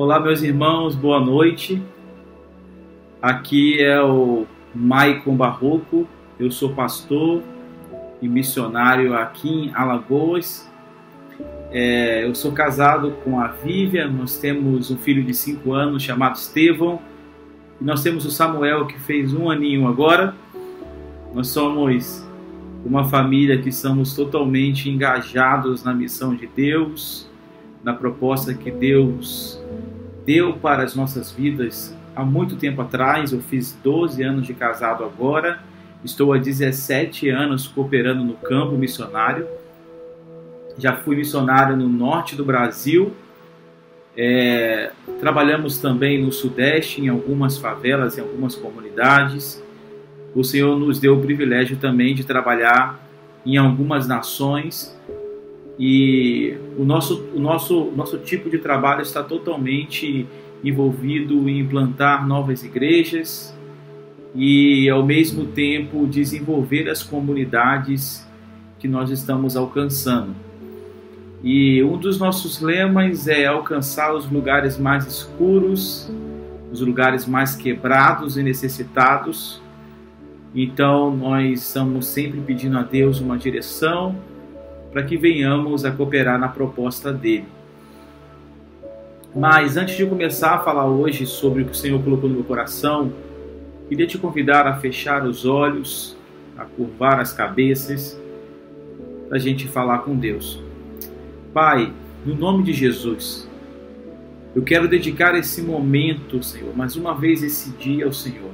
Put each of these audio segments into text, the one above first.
Olá, meus irmãos, boa noite. Aqui é o Maicon Barroco, eu sou pastor e missionário aqui em Alagoas. É, eu sou casado com a Vivian, nós temos um filho de 5 anos chamado Estevão, e nós temos o Samuel que fez um aninho agora. Nós somos uma família que estamos totalmente engajados na missão de Deus, na proposta que Deus deu para as nossas vidas há muito tempo atrás. Eu fiz 12 anos de casado agora, estou há 17 anos cooperando no campo missionário. Já fui missionário no norte do Brasil. É, trabalhamos também no Sudeste, em algumas favelas, em algumas comunidades. O Senhor nos deu o privilégio também de trabalhar em algumas nações e o nosso, o nosso, o nosso tipo de trabalho está totalmente envolvido em implantar novas igrejas e, ao mesmo tempo, desenvolver as comunidades que nós estamos alcançando. E um dos nossos lemas é alcançar os lugares mais escuros, os lugares mais quebrados e necessitados. Então, nós estamos sempre pedindo a Deus uma direção para que venhamos a cooperar na proposta dele. Mas antes de começar a falar hoje sobre o que o Senhor colocou no meu coração, queria te convidar a fechar os olhos, a curvar as cabeças, para a gente falar com Deus. Pai, no nome de Jesus, eu quero dedicar esse momento, Senhor, mais uma vez esse dia ao Senhor.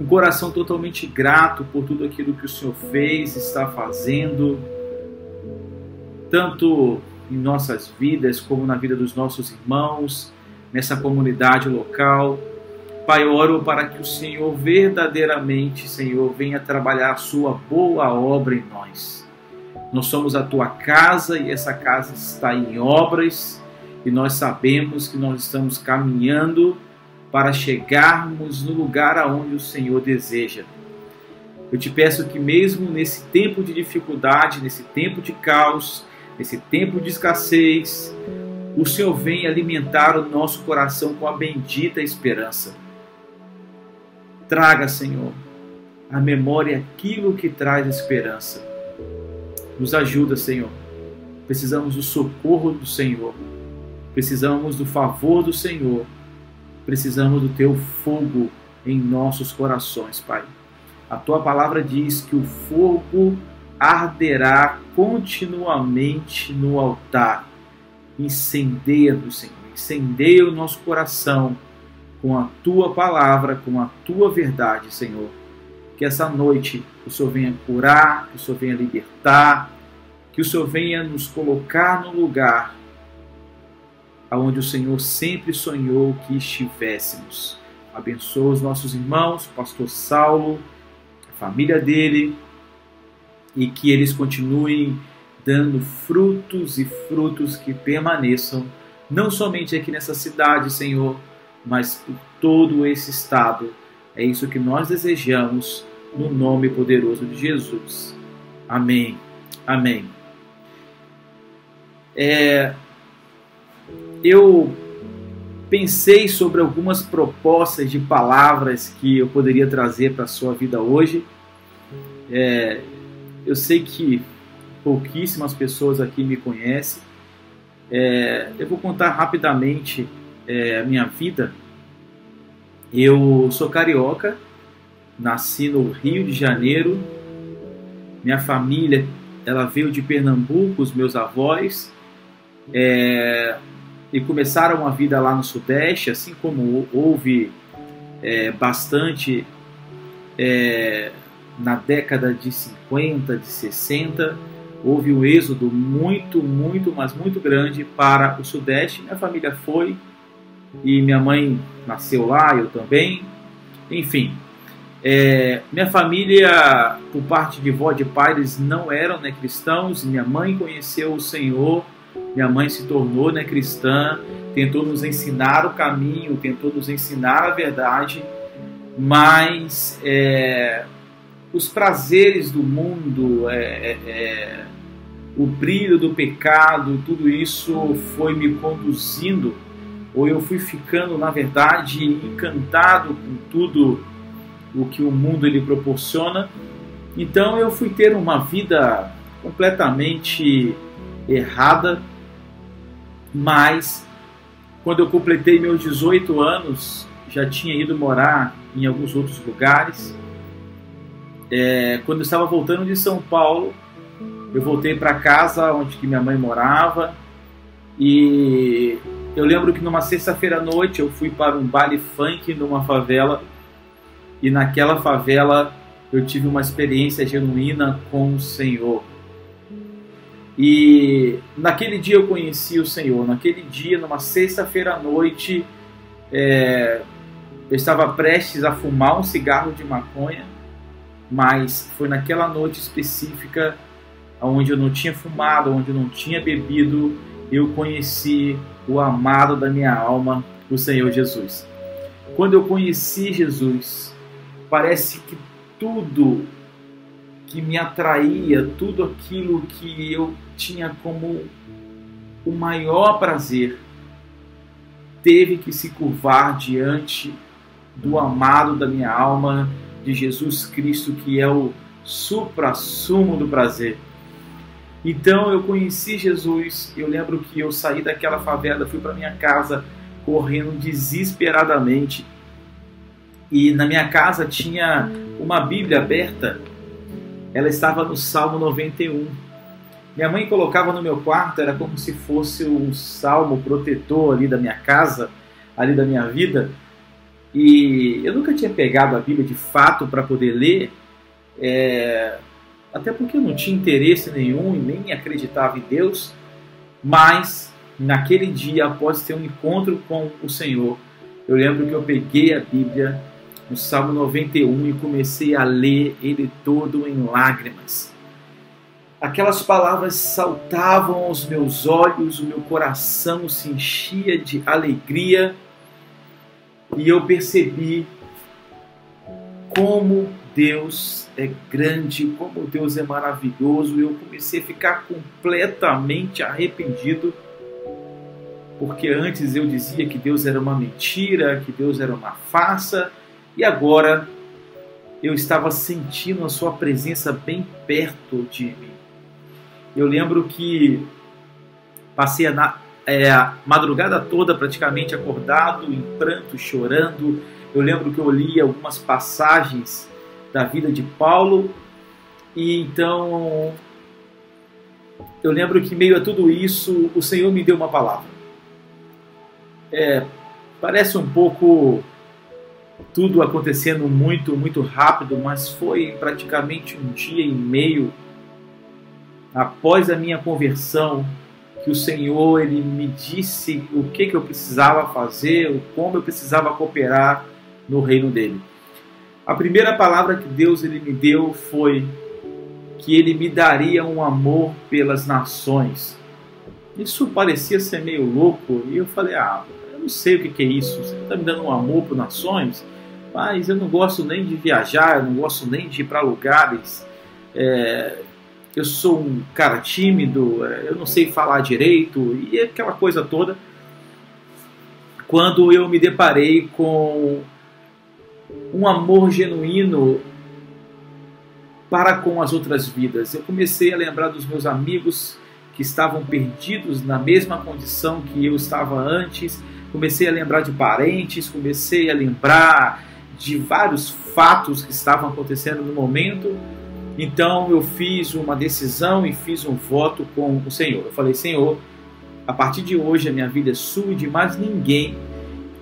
Um coração totalmente grato por tudo aquilo que o Senhor fez, está fazendo, tanto em nossas vidas como na vida dos nossos irmãos, nessa comunidade local. Pai, oro para que o Senhor verdadeiramente, Senhor, venha trabalhar a sua boa obra em nós. Nós somos a tua casa e essa casa está em obras e nós sabemos que nós estamos caminhando para chegarmos no lugar aonde o Senhor deseja. Eu te peço que mesmo nesse tempo de dificuldade, nesse tempo de caos, nesse tempo de escassez, o Senhor vem alimentar o nosso coração com a bendita esperança. Traga, Senhor, a memória aquilo que traz esperança. Nos ajuda, Senhor. Precisamos do socorro do Senhor. Precisamos do favor do Senhor. Precisamos do teu fogo em nossos corações, Pai. A tua palavra diz que o fogo arderá continuamente no altar. Incendeia-nos, Senhor, incendeia o nosso coração com a tua palavra, com a tua verdade, Senhor. Que essa noite o Senhor venha curar, que o Senhor venha libertar, que o Senhor venha nos colocar no lugar aonde o Senhor sempre sonhou que estivéssemos. Abençoa os nossos irmãos, o pastor Saulo, a família dele, e que eles continuem dando frutos e frutos que permaneçam, não somente aqui nessa cidade, Senhor, mas por todo esse estado. É isso que nós desejamos no nome poderoso de Jesus. Amém. Amém. É, eu pensei sobre algumas propostas de palavras que eu poderia trazer para a sua vida hoje. É, eu sei que pouquíssimas pessoas aqui me conhecem. É, eu vou contar rapidamente é, a minha vida. Eu sou carioca, nasci no Rio de Janeiro. Minha família ela veio de Pernambuco, os meus avós, é, e começaram a vida lá no Sudeste, assim como houve é, bastante é, na década de 50, de 60, houve um êxodo muito, muito, mas muito grande para o Sudeste. Minha família foi e minha mãe nasceu lá, eu também. Enfim, é, minha família, por parte de vó de pai, eles não eram né, cristãos. Minha mãe conheceu o Senhor, minha mãe se tornou né, cristã, tentou nos ensinar o caminho, tentou nos ensinar a verdade, mas é, os prazeres do mundo, é, é, é, o brilho do pecado, tudo isso foi me conduzindo ou eu fui ficando, na verdade, encantado com tudo o que o mundo ele proporciona. Então eu fui ter uma vida completamente errada, mas quando eu completei meus 18 anos, já tinha ido morar em alguns outros lugares. É, quando eu estava voltando de São Paulo, eu voltei para casa onde que minha mãe morava e eu lembro que numa sexta-feira à noite eu fui para um baile funk numa favela e naquela favela eu tive uma experiência genuína com o Senhor. E naquele dia eu conheci o Senhor. Naquele dia, numa sexta-feira à noite, é, eu estava prestes a fumar um cigarro de maconha, mas foi naquela noite específica, onde eu não tinha fumado, onde eu não tinha bebido, eu conheci o amado da minha alma, o Senhor Jesus. Quando eu conheci Jesus, parece que tudo que me atraía, tudo aquilo que eu tinha como o maior prazer, teve que se curvar diante do amado da minha alma, de Jesus Cristo, que é o supra-sumo do prazer. Então eu conheci Jesus. Eu lembro que eu saí daquela favela, fui para minha casa correndo desesperadamente. E na minha casa tinha uma Bíblia aberta. Ela estava no Salmo 91. Minha mãe colocava no meu quarto, era como se fosse um salmo protetor ali da minha casa, ali da minha vida. E eu nunca tinha pegado a Bíblia de fato para poder ler. É, até porque eu não tinha interesse nenhum e nem acreditava em Deus, mas naquele dia, após ter um encontro com o Senhor, eu lembro que eu peguei a Bíblia no Salmo 91 e comecei a ler ele todo em lágrimas. Aquelas palavras saltavam aos meus olhos, o meu coração se enchia de alegria e eu percebi como Deus é grande, como Deus é maravilhoso. Eu comecei a ficar completamente arrependido, porque antes eu dizia que Deus era uma mentira, que Deus era uma farsa, e agora eu estava sentindo a Sua presença bem perto de mim. Eu lembro que passei a, é, madrugada toda praticamente acordado, em pranto, chorando. Eu lembro que eu li algumas passagens da vida de Paulo. E então eu lembro que meio a tudo isso o Senhor me deu uma palavra. É, parece um pouco tudo acontecendo muito muito rápido, mas foi praticamente um dia e meio após a minha conversão que o Senhor ele me disse o que que eu precisava fazer, como eu precisava cooperar no reino dele. A primeira palavra que Deus ele me deu foi que ele me daria um amor pelas nações. Isso parecia ser meio louco e eu falei: Ah, eu não sei o que, é isso. Você está me dando um amor por nações, mas eu não gosto nem de viajar, eu não gosto nem de ir para lugares. É, eu sou um cara tímido, é, eu não sei falar direito e aquela coisa toda. Quando eu me deparei com um amor genuíno para com as outras vidas. Eu comecei a lembrar dos meus amigos que estavam perdidos na mesma condição que eu estava antes. Comecei a lembrar de parentes, comecei a lembrar de vários fatos que estavam acontecendo no momento. Então eu fiz uma decisão e fiz um voto com o Senhor. Eu falei: Senhor, a partir de hoje a minha vida é sua e de mais ninguém.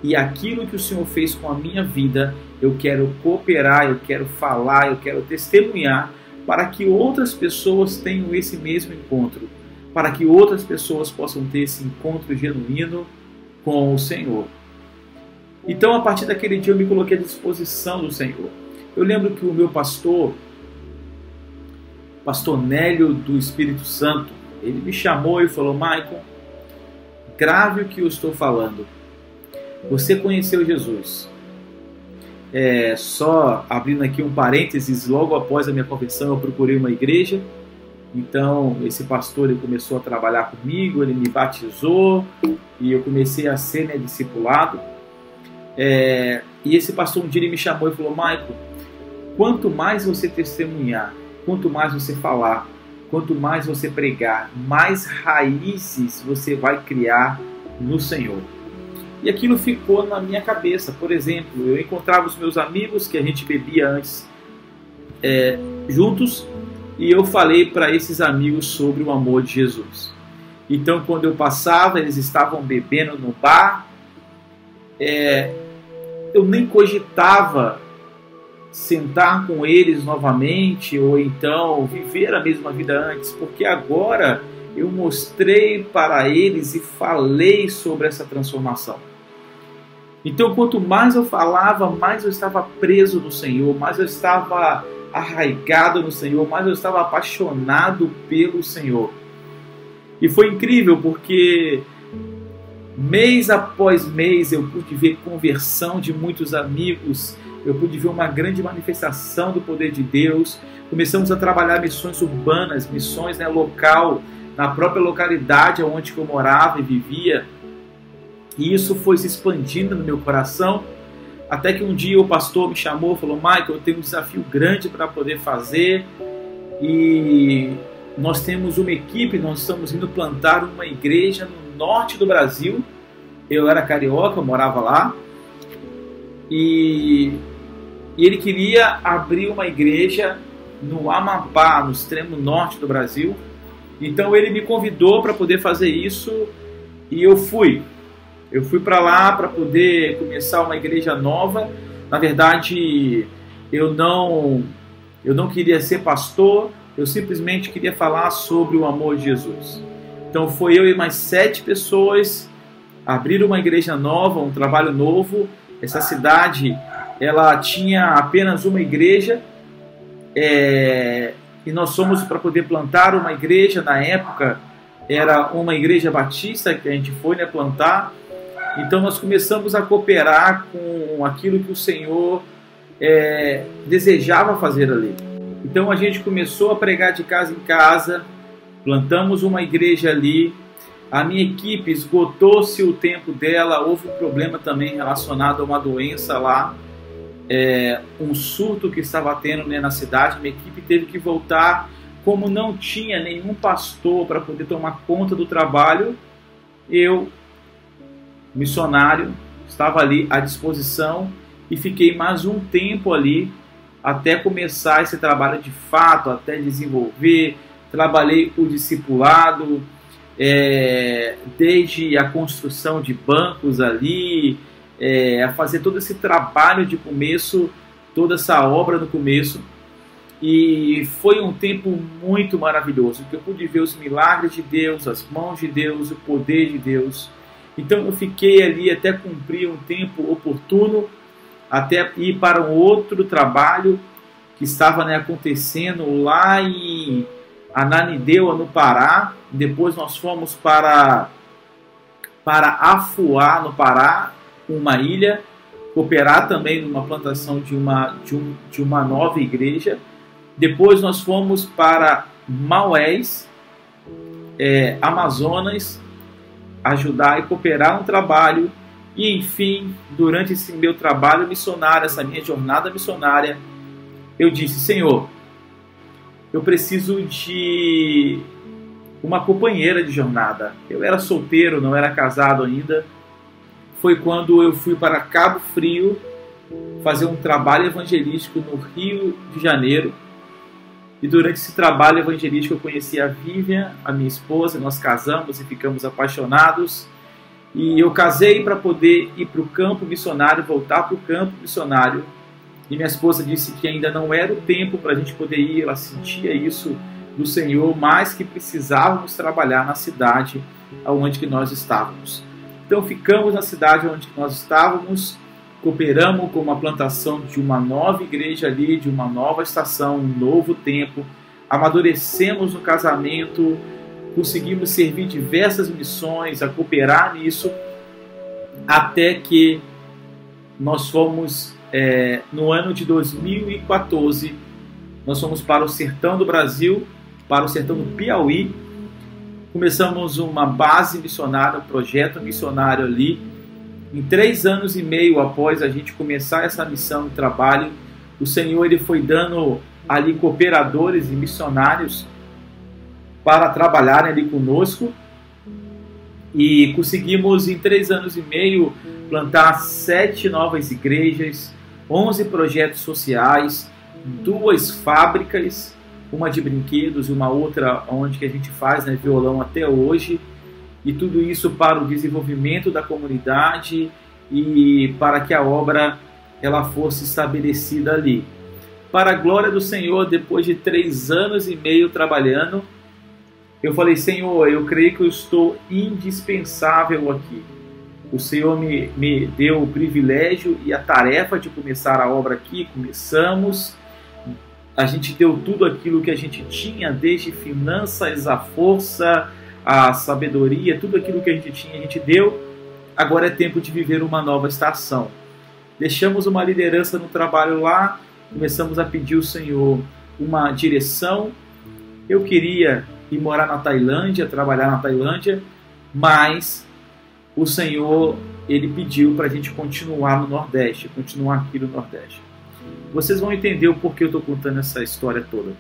E aquilo que o Senhor fez com a minha vida, eu quero cooperar, eu quero falar, eu quero testemunhar para que outras pessoas tenham esse mesmo encontro, para que outras pessoas possam ter esse encontro genuíno com o Senhor. Então, a partir daquele dia, eu me coloquei à disposição do Senhor. Eu lembro que o meu pastor, pastor Nélio do Espírito Santo, ele me chamou e falou: Michael, grave o que eu estou falando. Você conheceu Jesus. É, só abrindo aqui um parênteses, logo após a minha conversão eu procurei uma igreja Então, esse pastor ele começou a trabalhar comigo, ele me batizou e eu comecei a ser né, discipulado. É, e esse pastor um dia ele me chamou e falou: Michael, quanto mais você testemunhar, quanto mais você falar, quanto mais você pregar, mais raízes você vai criar no Senhor. E aquilo ficou na minha cabeça. Por exemplo, eu encontrava os meus amigos que a gente bebia antes é, juntos e eu falei para esses amigos sobre o amor de Jesus. Então, quando eu passava, eles estavam bebendo no bar, é, eu nem cogitava sentar com eles novamente ou então viver a mesma vida antes, porque agora eu mostrei para eles e falei sobre essa transformação. Então, quanto mais eu falava, mais eu estava preso no Senhor, mais eu estava arraigado no Senhor, mais eu estava apaixonado pelo Senhor. E foi incrível porque mês após mês eu pude ver conversão de muitos amigos, eu pude ver uma grande manifestação do poder de Deus. Começamos a trabalhar missões urbanas, missões né, local, na própria localidade onde eu morava e vivia. E isso foi se expandindo no meu coração, até que um dia o pastor me chamou e falou: Michael, eu tenho um desafio grande para poder fazer. E nós temos uma equipe, nós estamos indo plantar uma igreja no norte do Brasil. Eu era carioca, eu morava lá. E, e ele queria abrir uma igreja no Amapá, no extremo norte do Brasil. Então ele me convidou para poder fazer isso e eu fui. Eu fui para lá para poder começar uma igreja nova. Na verdade, eu não eu não queria ser pastor, eu simplesmente queria falar sobre o amor de Jesus. Então foi eu e mais sete pessoas abrir uma igreja nova, um trabalho novo. Essa cidade ela tinha apenas uma igreja é, e nós fomos para poder plantar uma igreja. Na época era uma igreja batista que a gente foi né, plantar. Então nós começamos a cooperar com aquilo que o Senhor é, desejava fazer ali. Então a gente começou a pregar de casa em casa, plantamos uma igreja ali. A minha equipe esgotou-se o tempo dela, houve um problema também relacionado a uma doença lá, é, um surto que estava tendo né, na cidade. Minha equipe teve que voltar, como não tinha nenhum pastor para poder tomar conta do trabalho, eu missionário, estava ali à disposição e fiquei mais um tempo ali até começar esse trabalho de fato, até desenvolver. Trabalhei o discipulado, é, desde a construção de bancos ali, é, a fazer todo esse trabalho de começo, toda essa obra no começo. E foi um tempo muito maravilhoso, que eu pude ver os milagres de Deus, as mãos de Deus, o poder de Deus. Então eu fiquei ali até cumprir um tempo oportuno, até ir para um outro trabalho que estava né, acontecendo lá em Ananindeua, no Pará. Depois nós fomos para, para Afuá, no Pará, uma ilha, cooperar também numa plantação de uma, de, um, de uma nova igreja. Depois nós fomos para Maués, é, Amazonas, ajudar e cooperar no trabalho. E enfim, durante esse meu trabalho missionário, essa minha jornada missionária, eu disse: Senhor, eu preciso de uma companheira de jornada. Eu era solteiro, não era casado ainda. Foi quando eu fui para Cabo Frio fazer um trabalho evangelístico no Rio de Janeiro. E durante esse trabalho evangelístico eu conheci a Vivian, a minha esposa, nós casamos e ficamos apaixonados. E eu casei para poder ir para o campo missionário, voltar para o campo missionário. E minha esposa disse que ainda não era o tempo para a gente poder ir, ela sentia isso do Senhor, mas que precisávamos trabalhar na cidade onde que nós estávamos. Então ficamos na cidade onde nós estávamos cooperamos com a plantação de uma nova igreja ali, de uma nova estação, um novo tempo, amadurecemos no casamento, conseguimos servir diversas missões, a cooperar nisso, até que nós fomos, é, no ano de 2014, nós fomos para o sertão do Brasil, para o sertão do Piauí. Começamos uma base missionária, um projeto missionário ali. Em três anos e meio após a gente começar essa missão de trabalho, o Senhor ele foi dando ali cooperadores e missionários para trabalharem ali conosco e conseguimos em três anos e meio plantar sete novas igrejas, 11 projetos sociais, duas fábricas, uma de brinquedos e uma outra onde que a gente faz né, violão até hoje, e tudo isso para o desenvolvimento da comunidade e para que a obra ela fosse estabelecida ali. Para a glória do Senhor, depois de três anos e meio trabalhando, eu falei, Senhor, eu creio que eu estou indispensável aqui. O Senhor me, me deu o privilégio e a tarefa de começar a obra aqui. Começamos, a gente deu tudo aquilo que a gente tinha, desde finanças, a força, a sabedoria, tudo aquilo que a gente tinha, a gente deu. Agora é tempo de viver uma nova estação. Deixamos uma liderança no trabalho lá, começamos a pedir ao Senhor uma direção. Eu queria ir morar na Tailândia, trabalhar na Tailândia, mas o Senhor ele pediu para a gente continuar no Nordeste, continuar aqui no Nordeste. Vocês vão entender o porquê eu estou contando essa história toda.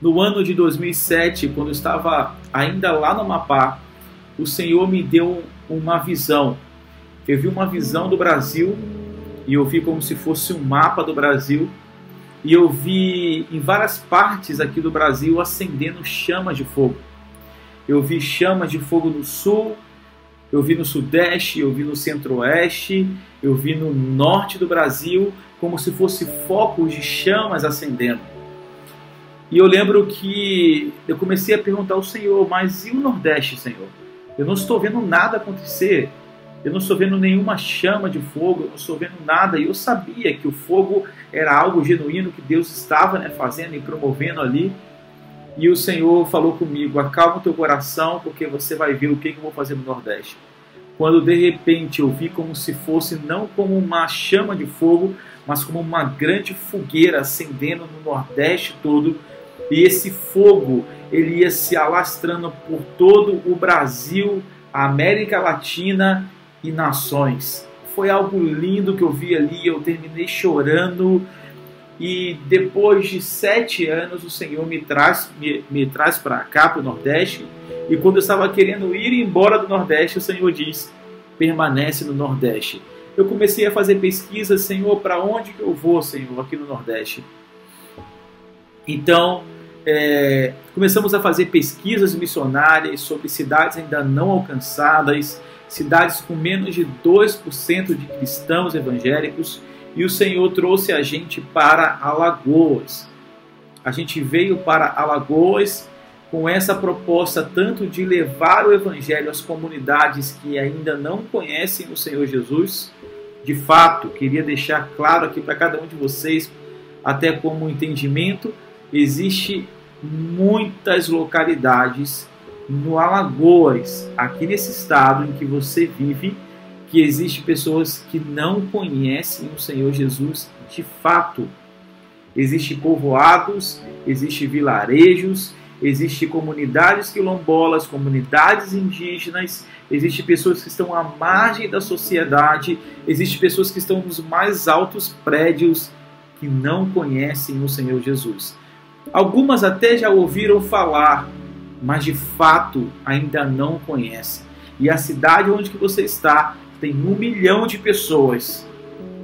No ano de 2007, quando eu estava ainda lá no Amapá, o Senhor me deu uma visão. Eu vi uma visão do Brasil e eu vi como se fosse um mapa do Brasil e eu vi em várias partes aqui do Brasil acendendo chamas de fogo. Eu vi chamas de fogo no sul, eu vi no sudeste, eu vi no centro-oeste, eu vi no norte do Brasil, como se fosse focos de chamas acendendo. E eu lembro que eu comecei a perguntar ao Senhor, mas e o Nordeste, Senhor? Eu não estou vendo nada acontecer. Eu não estou vendo nenhuma chama de fogo, eu não estou vendo nada. E eu sabia que o fogo era algo genuíno que Deus estava né, fazendo e promovendo ali. E o Senhor falou comigo: acalma o teu coração, porque você vai ver o que, eu vou fazer no Nordeste. Quando de repente eu vi como se fosse não como uma chama de fogo, mas como uma grande fogueira acendendo no Nordeste todo. E esse fogo ele ia se alastrando por todo o Brasil, América Latina e nações. Foi algo lindo que eu vi ali, eu terminei chorando. E depois de sete anos, o Senhor me traz, me, me traz para cá, para o Nordeste. E quando eu estava querendo ir embora do Nordeste, o Senhor diz: permanece no Nordeste. Eu comecei a fazer pesquisa, Senhor, para onde que eu vou, Senhor, aqui no Nordeste. Então, é, começamos a fazer pesquisas missionárias sobre cidades ainda não alcançadas, cidades com menos de 2% de cristãos evangélicos, e o Senhor trouxe a gente para Alagoas. A gente veio para Alagoas com essa proposta tanto de levar o evangelho às comunidades que ainda não conhecem o Senhor Jesus. De fato, queria deixar claro aqui para cada um de vocês, até como entendimento, existe muitas localidades no Alagoas, aqui nesse estado em que você vive, que existe pessoas que não conhecem o Senhor Jesus de fato. Existem povoados, existem vilarejos, existem comunidades quilombolas, comunidades indígenas, existem pessoas que estão à margem da sociedade, existem pessoas que estão nos mais altos prédios que não conhecem o Senhor Jesus. Algumas até já ouviram falar mas de fato ainda não conhece. E a cidade onde que você está tem um milhão de pessoas,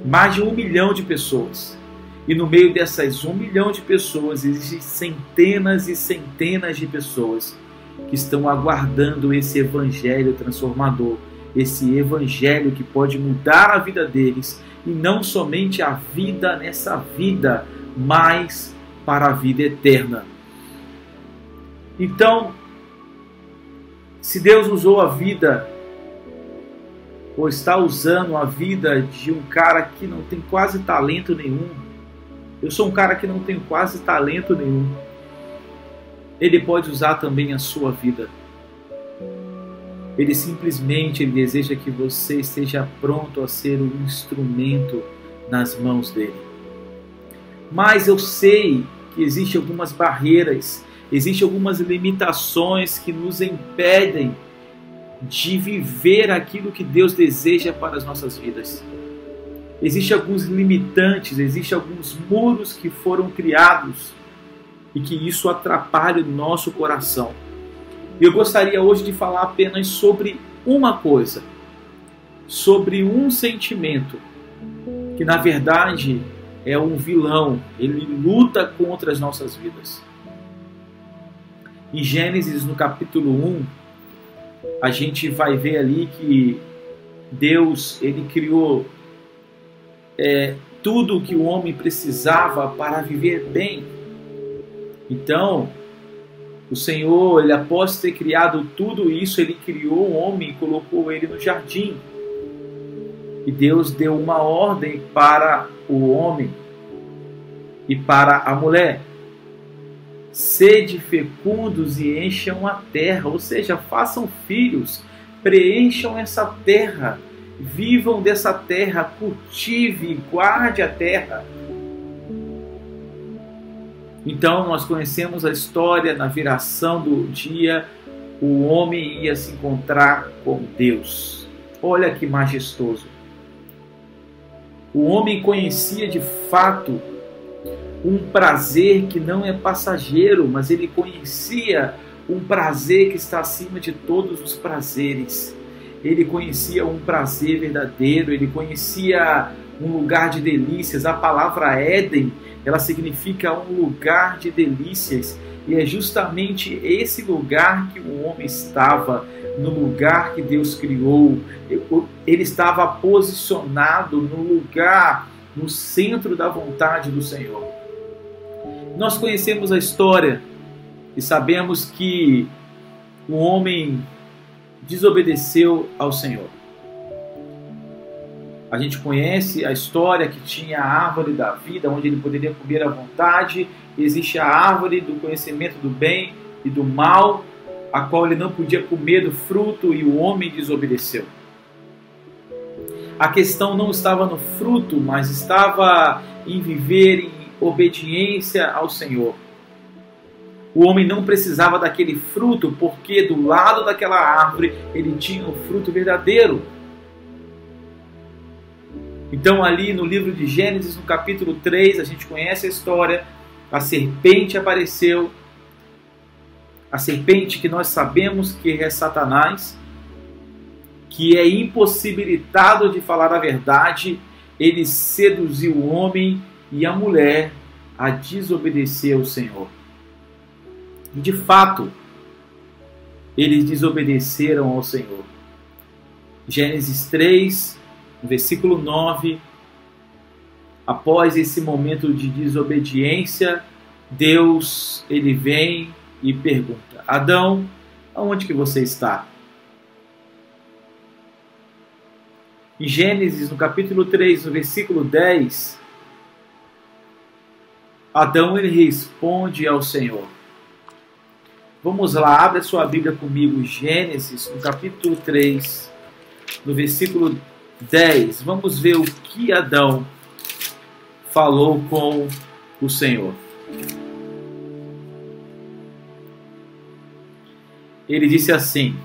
mais de um milhão de pessoas. E no meio dessas um milhão de pessoas existem centenas e centenas de pessoas que estão aguardando esse evangelho transformador, esse evangelho que pode mudar a vida deles e não somente a vida nessa vida, mas para a vida eterna. Então, se Deus usou a vida, ou está usando a vida de um cara que não tem quase talento nenhum, eu sou um cara que não tenho quase talento nenhum, Ele pode usar também a sua vida. Ele simplesmente ele deseja que você esteja pronto a ser um instrumento nas mãos dele. Mas eu sei que existem algumas barreiras, existem algumas limitações que nos impedem de viver aquilo que Deus deseja para as nossas vidas. Existem alguns limitantes, existem alguns muros que foram criados e que isso atrapalha o nosso coração. Eu gostaria hoje de falar apenas sobre uma coisa, sobre um sentimento que na verdade é um vilão, ele luta contra as nossas vidas. Em Gênesis, no capítulo 1, a gente vai ver ali que Deus ele criou é, tudo o que o homem precisava para viver bem. Então, o Senhor, ele após ter criado tudo isso, ele criou o homem e colocou ele no jardim. E Deus deu uma ordem para o homem e para a mulher. Sede fecundos e encham a terra, ou seja, façam filhos, preencham essa terra, vivam dessa terra, cultive, guarde a terra. Então nós conhecemos a história na viração do dia, o homem ia se encontrar com Deus. Olha que majestoso. O homem conhecia de fato um prazer que não é passageiro, mas ele conhecia um prazer que está acima de todos os prazeres. Ele conhecia um prazer verdadeiro, ele conhecia um lugar de delícias. A palavra Éden, ela significa um lugar de delícias. E é justamente esse lugar que o homem estava, no lugar que Deus criou. Ele estava posicionado no lugar, no centro da vontade do Senhor. Nós conhecemos a história e sabemos que o homem desobedeceu ao Senhor. A gente conhece a história que tinha a árvore da vida, onde ele poderia comer à vontade. Existe a árvore do conhecimento do bem e do mal, a qual ele não podia comer do fruto e o homem desobedeceu. A questão não estava no fruto, mas estava em viver em obediência ao Senhor. O homem não precisava daquele fruto, porque do lado daquela árvore ele tinha o fruto verdadeiro. Então, ali no livro de Gênesis, no capítulo 3, a gente conhece a história. A serpente apareceu. A serpente que nós sabemos que é Satanás, que é impossibilitado de falar a verdade, ele seduziu o homem e a mulher a desobedecer ao Senhor. E de fato, eles desobedeceram ao Senhor. Gênesis 3, versículo 9. Após esse momento de desobediência, Deus ele vem e pergunta: Adão, aonde que você está? Em Gênesis, no capítulo 3, no versículo 10, Adão ele responde ao Senhor. Vamos lá, abre a sua Bíblia comigo, Gênesis, no capítulo 3, no versículo 10. Vamos ver o que Adão falou com o Senhor. Ele disse assim: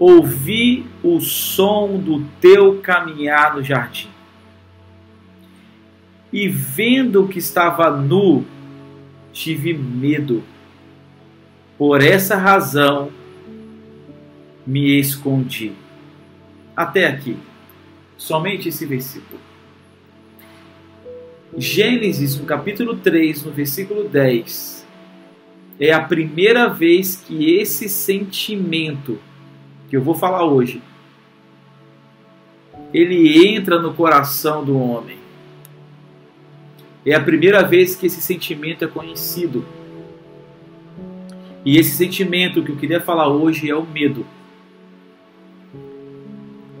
Ouvi o som do teu caminhar no jardim e vendo que estava nu, tive medo. Por essa razão me escondi. Até aqui. Somente esse versículo. Gênesis, no capítulo 3, no versículo 10, é a primeira vez que esse sentimento que eu vou falar hoje, ele entra no coração do homem. É a primeira vez que esse sentimento é conhecido. E esse sentimento que eu queria falar hoje é o medo.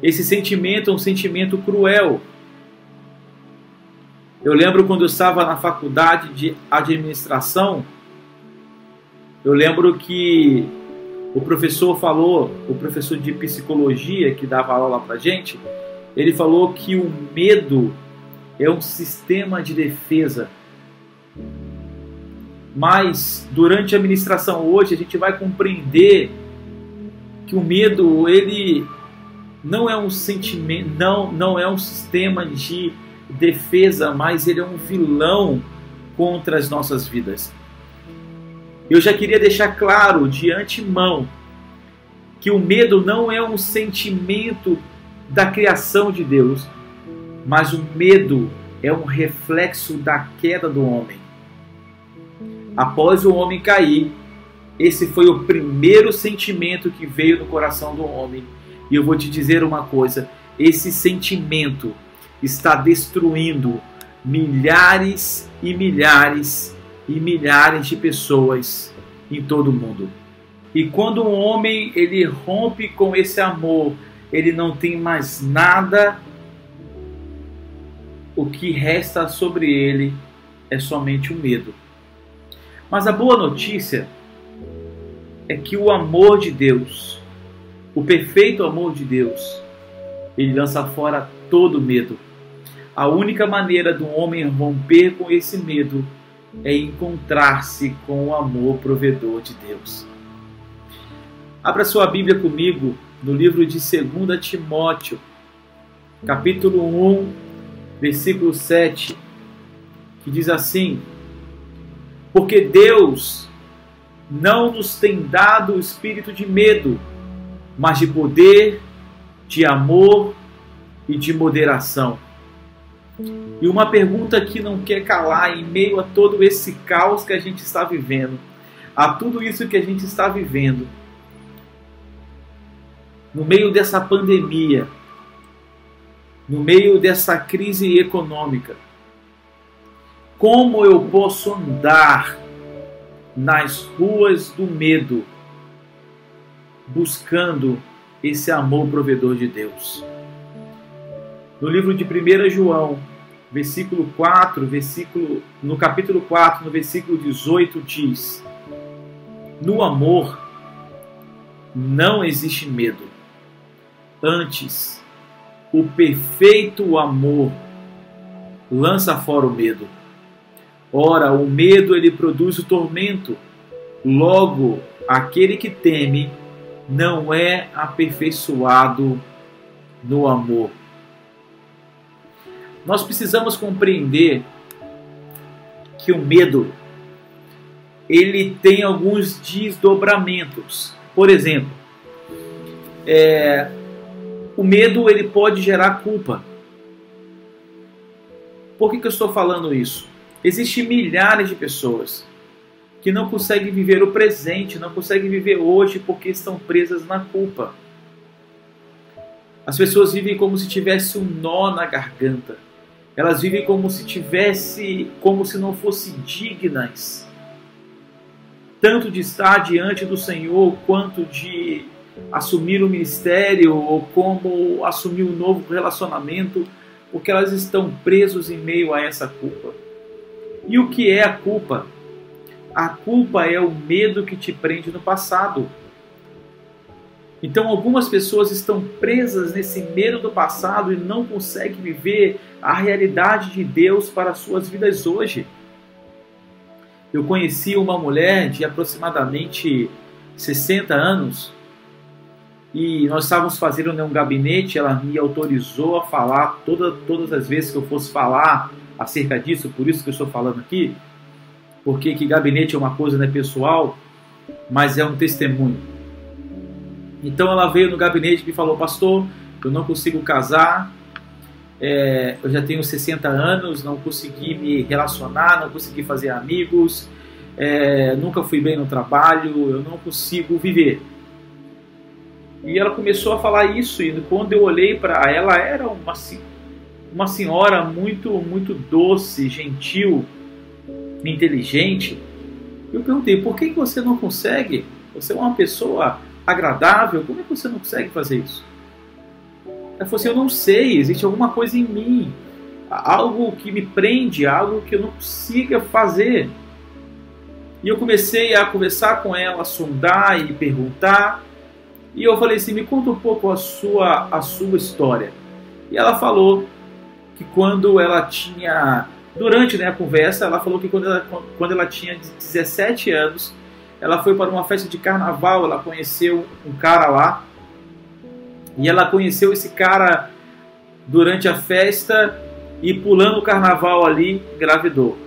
Esse sentimento é um sentimento cruel. Eu lembro quando eu estava na faculdade de administração, eu lembro que o professor falou, o professor de psicologia que dava aula pra gente, ele falou que o medo é um sistema de defesa. Mas durante a ministração hoje a gente vai compreender que o medo ele não é um sentimento, não, não é um sistema de defesa, mas ele é um vilão contra as nossas vidas. Eu já queria deixar claro de antemão que o medo não é um sentimento da criação de Deus, mas o medo é um reflexo da queda do homem. Após o homem cair, esse foi o primeiro sentimento que veio no coração do homem. E eu vou te dizer uma coisa: esse sentimento está destruindo milhares e milhares e milhares de pessoas em todo o mundo. E quando um homem ele rompe com esse amor, ele não tem mais nada. Que resta sobre ele é somente o medo. Mas a boa notícia é que o amor de Deus, o perfeito amor de Deus, ele lança fora todo medo. A única maneira do homem romper com esse medo é encontrar-se com o amor provedor de Deus. Abra sua Bíblia comigo no livro de 2 Timóteo, capítulo 1, versículo 7, que diz assim: Porque Deus não nos tem dado o espírito de medo, mas de poder, de amor e de moderação. E uma pergunta que não quer calar em meio a todo esse caos que a gente está vivendo, a tudo isso que a gente está vivendo no meio dessa pandemia, no meio dessa crise econômica, como eu posso andar nas ruas do medo, buscando esse amor provedor de Deus? No livro de 1 João, versículo 4, versículo, no capítulo 4, no versículo 18, diz: No amor não existe medo Antes, o perfeito amor lança fora o medo. Ora, o medo ele produz o tormento. Logo, aquele que teme não é aperfeiçoado no amor. Nós precisamos compreender que o medo ele tem alguns desdobramentos. Por exemplo, é, o medo ele pode gerar culpa. Por que, que eu estou falando isso? Existem milhares de pessoas que não conseguem viver o presente, não conseguem viver hoje porque estão presas na culpa. As pessoas vivem como se tivesse um nó na garganta. Elas vivem como se tivesse, como se não fossem dignas, tanto de estar diante do Senhor quanto de assumir o ministério ou como assumir um novo relacionamento, porque elas estão presos em meio a essa culpa. E o que é a culpa? A culpa é o medo que te prende no passado. Então, algumas pessoas estão presas nesse medo do passado e não conseguem viver a realidade de Deus para suas vidas hoje. Eu conheci uma mulher de aproximadamente 60 anos e nós estávamos fazendo um gabinete, ela me autorizou a falar toda, todas as vezes que eu fosse falar acerca disso, por isso que eu estou falando aqui, porque que gabinete é uma coisa né, pessoal, mas é um testemunho. Então ela veio no gabinete e me falou, pastor, eu não consigo casar, é, eu já tenho 60 anos, não consegui me relacionar, não consegui fazer amigos, é, nunca fui bem no trabalho, eu não consigo viver. E ela começou a falar isso, e quando eu olhei para ela, era uma, uma senhora muito, muito doce, gentil, inteligente. Eu perguntei, por que você não consegue? Você é uma pessoa agradável, como é que você não consegue fazer isso? Ela falou assim, eu não sei, existe alguma coisa em mim, algo que me prende, algo que eu não consiga fazer. E eu comecei a conversar com ela, a sondar e perguntar. E eu falei assim: me conta um pouco a sua, a sua história. E ela falou que quando ela tinha durante né, a conversa, ela falou que quando ela, quando ela tinha 17 anos, ela foi para uma festa de carnaval, ela conheceu um cara lá, e ela conheceu esse cara durante a festa e pulando o carnaval ali, engravidou.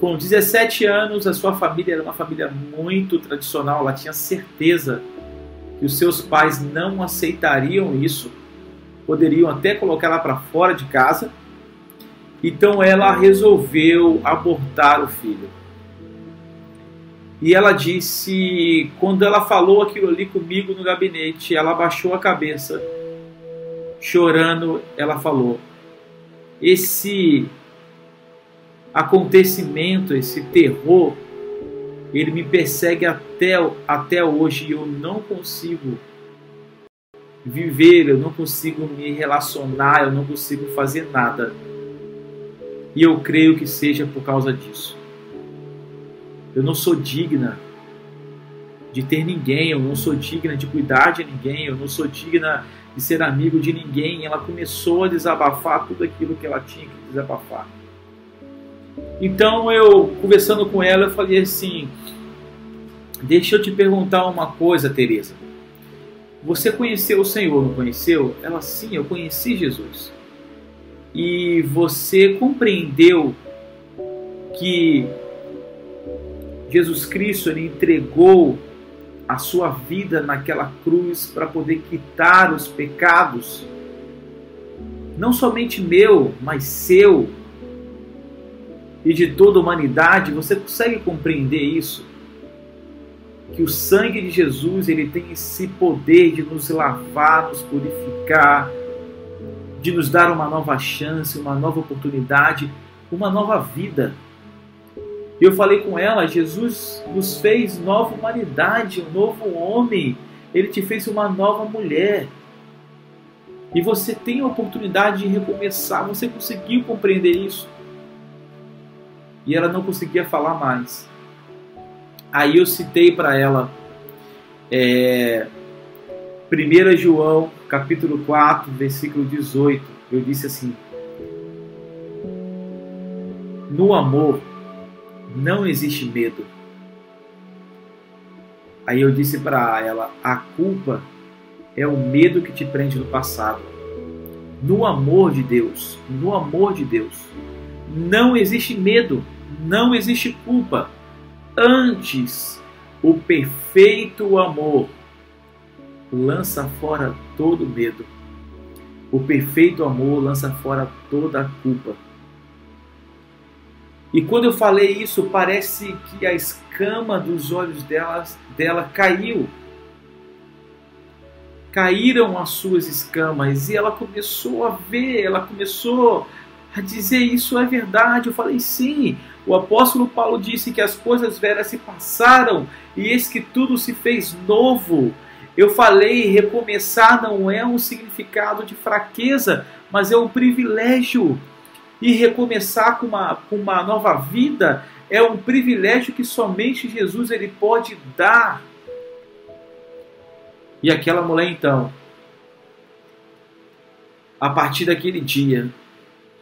Com 17 anos, a sua família era uma família muito tradicional, ela tinha certeza que os seus pais não aceitariam isso, poderiam até colocá-la para fora de casa. Então ela resolveu abortar o filho. E ela disse, quando ela falou aquilo ali comigo no gabinete, ela baixou a cabeça, chorando, ela falou: Esse acontecimento, esse terror, ele me persegue até, até hoje e eu não consigo viver, eu não consigo me relacionar, eu não consigo fazer nada. E eu creio que seja por causa disso. Eu não sou digna de ter ninguém, eu não sou digna de cuidar de ninguém, eu não sou digna de ser amigo de ninguém. Ela começou a desabafar tudo aquilo que ela tinha que desabafar. Então eu, conversando com ela, eu falei assim: Deixa eu te perguntar uma coisa, Teresa. Você conheceu o Senhor, não conheceu? Ela, sim, eu conheci Jesus. E você compreendeu que Jesus Cristo ele entregou a sua vida naquela cruz para poder quitar os pecados, não somente meu, mas seu e de toda a humanidade. Você consegue compreender isso? Que o sangue de Jesus ele tem esse poder de nos lavar, nos purificar, de nos dar uma nova chance, uma nova oportunidade, uma nova vida. E eu falei com ela: Jesus nos fez nova humanidade, um novo homem. Ele te fez uma nova mulher. E você tem a oportunidade de recomeçar. Você conseguiu compreender isso? E ela não conseguia falar mais. Aí eu citei para ela é, 1 João capítulo 4, versículo 18. Eu disse assim: No amor não existe medo. Aí eu disse para ela: a culpa é o medo que te prende no passado. No amor de Deus, no amor de Deus, não existe medo, não existe culpa. Antes, o perfeito amor lança fora todo medo. O perfeito amor lança fora toda a culpa. E quando eu falei isso, parece que a escama dos olhos dela, dela caiu. Caíram as suas escamas e ela começou a ver, ela começou a dizer isso é verdade. Eu falei sim. O apóstolo Paulo disse que as coisas velhas se passaram e eis que tudo se fez novo. Eu falei, recomeçar não é um significado de fraqueza, mas é um privilégio e recomeçar com uma, com uma nova vida é um privilégio que somente Jesus ele pode dar. E aquela mulher então, a partir daquele dia,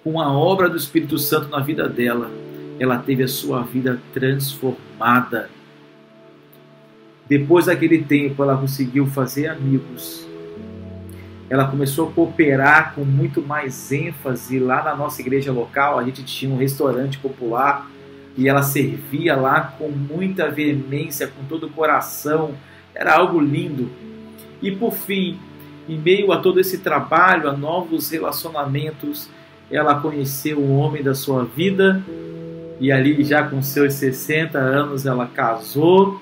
com a obra do Espírito Santo na vida dela, ela teve a sua vida transformada. Depois daquele tempo, ela conseguiu fazer amigos ela começou a cooperar com muito mais ênfase lá na nossa igreja local. A gente tinha um restaurante popular e ela servia lá com muita veemência, com todo o coração. Era algo lindo. E por fim, em meio a todo esse trabalho, a novos relacionamentos, ela conheceu o homem da sua vida e ali já com seus 60 anos ela casou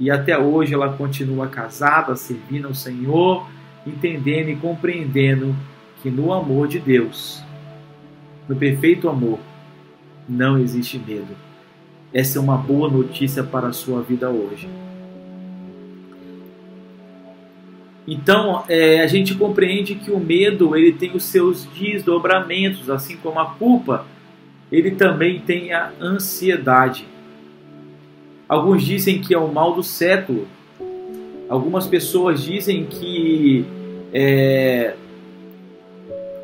e até hoje ela continua casada, servindo ao Senhor entendendo e compreendendo que no amor de Deus, no perfeito amor, não existe medo. Essa é uma boa notícia para a sua vida hoje. Então, é, a gente compreende que o medo ele tem os seus desdobramentos, assim como a culpa, ele também tem a ansiedade. Alguns dizem que é o mal do século, Algumas pessoas dizem que é,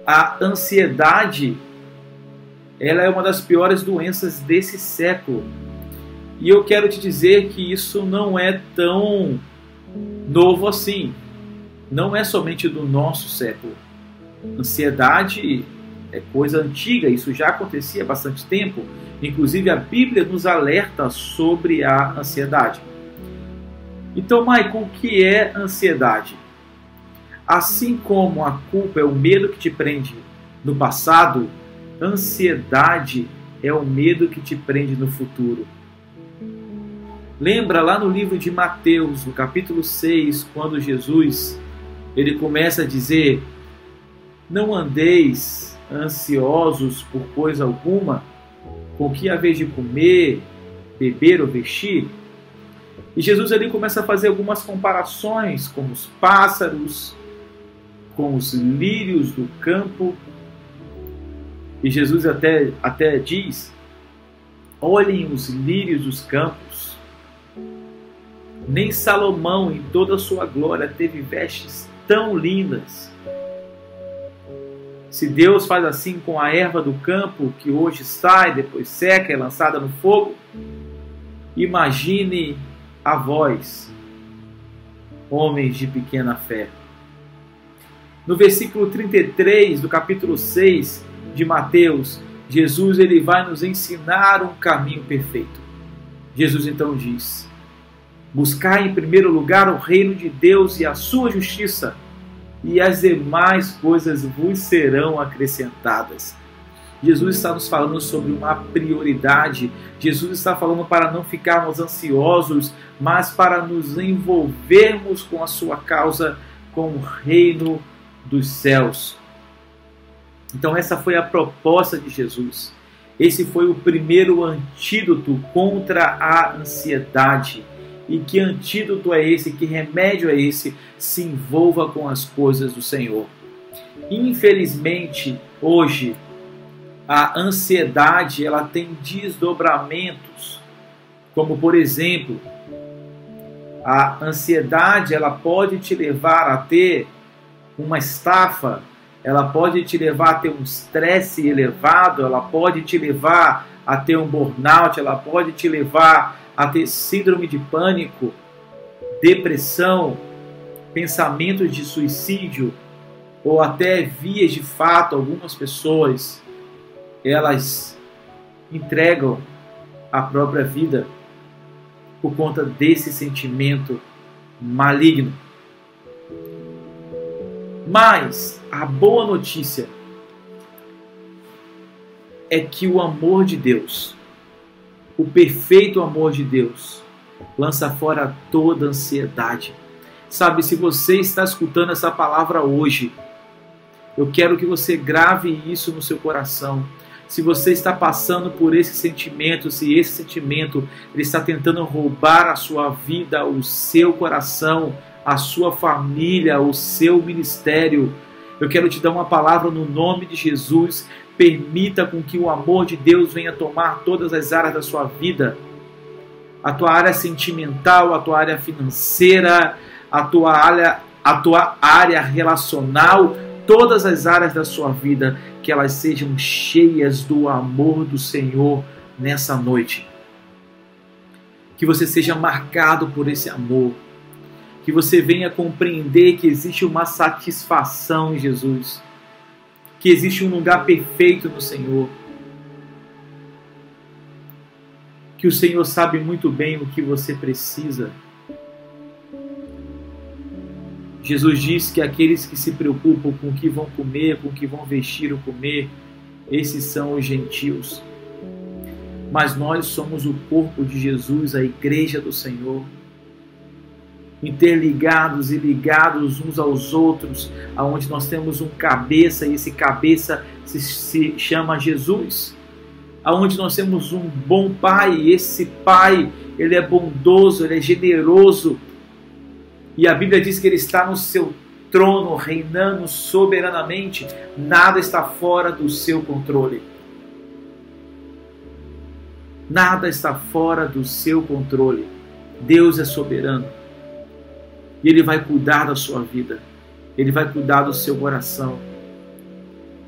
a ansiedade ela é uma das piores doenças desse século. E eu quero te dizer que isso não é tão novo assim. Não é somente do nosso século. Ansiedade é coisa antiga, isso já acontecia há bastante tempo. Inclusive a Bíblia nos alerta sobre a ansiedade. Então, Maicon, o que é ansiedade? Assim como a culpa é o medo que te prende no passado, ansiedade é o medo que te prende no futuro. Lembra lá no livro de Mateus, no capítulo 6, quando Jesus ele começa a dizer: Não andeis ansiosos por coisa alguma, com que haver de comer, beber ou vestir. E Jesus ali começa a fazer algumas comparações com os pássaros, com os lírios do campo. E Jesus até, até diz: Olhem os lírios dos campos nem Salomão, em toda a sua glória, teve vestes tão lindas. Se Deus faz assim com a erva do campo, que hoje sai, depois seca, é lançada no fogo, imagine a vós, homens de pequena fé. No versículo 33 do capítulo 6 de Mateus, Jesus ele vai nos ensinar um caminho perfeito. Jesus então diz: Buscai em primeiro lugar o reino de Deus e a sua justiça, e as demais coisas vos serão acrescentadas. Jesus está nos falando sobre uma prioridade. Jesus está falando para não ficarmos ansiosos, mas para nos envolvermos com a sua causa, com o reino dos céus. Então, essa foi a proposta de Jesus. Esse foi o primeiro antídoto contra a ansiedade. E que antídoto é esse? Que remédio é esse? Se envolva com as coisas do Senhor. Infelizmente, hoje, a ansiedade ela tem desdobramentos, como por exemplo, a ansiedade ela pode te levar a ter uma estafa, ela pode te levar a ter um estresse elevado, ela pode te levar a ter um burnout, ela pode te levar a ter síndrome de pânico, depressão, pensamentos de suicídio ou até vias de fato, algumas pessoas elas entregam a própria vida por conta desse sentimento maligno. Mas a boa notícia é que o amor de Deus o perfeito amor de Deus lança fora toda ansiedade. Sabe, se você está escutando essa palavra hoje, eu quero que você grave isso no seu coração. Se você está passando por esse sentimento, se esse sentimento ele está tentando roubar a sua vida, o seu coração, a sua família, o seu ministério, eu quero te dar uma palavra no nome de Jesus Permita com que o amor de Deus venha tomar todas as áreas da sua vida. A tua área sentimental, a tua área financeira, a tua área, a tua área relacional, todas as áreas da sua vida, que elas sejam cheias do amor do Senhor nessa noite. Que você seja marcado por esse amor. Que você venha compreender que existe uma satisfação em Jesus que existe um lugar perfeito no Senhor. Que o Senhor sabe muito bem o que você precisa. Jesus diz que aqueles que se preocupam com o que vão comer, com o que vão vestir ou comer, esses são os gentios. Mas nós somos o corpo de Jesus, a igreja do Senhor interligados e ligados uns aos outros, aonde nós temos um cabeça e esse cabeça se, se chama Jesus. Aonde nós temos um bom pai, e esse pai, ele é bondoso, ele é generoso. E a Bíblia diz que ele está no seu trono, reinando soberanamente, nada está fora do seu controle. Nada está fora do seu controle. Deus é soberano. E Ele vai cuidar da sua vida. Ele vai cuidar do seu coração.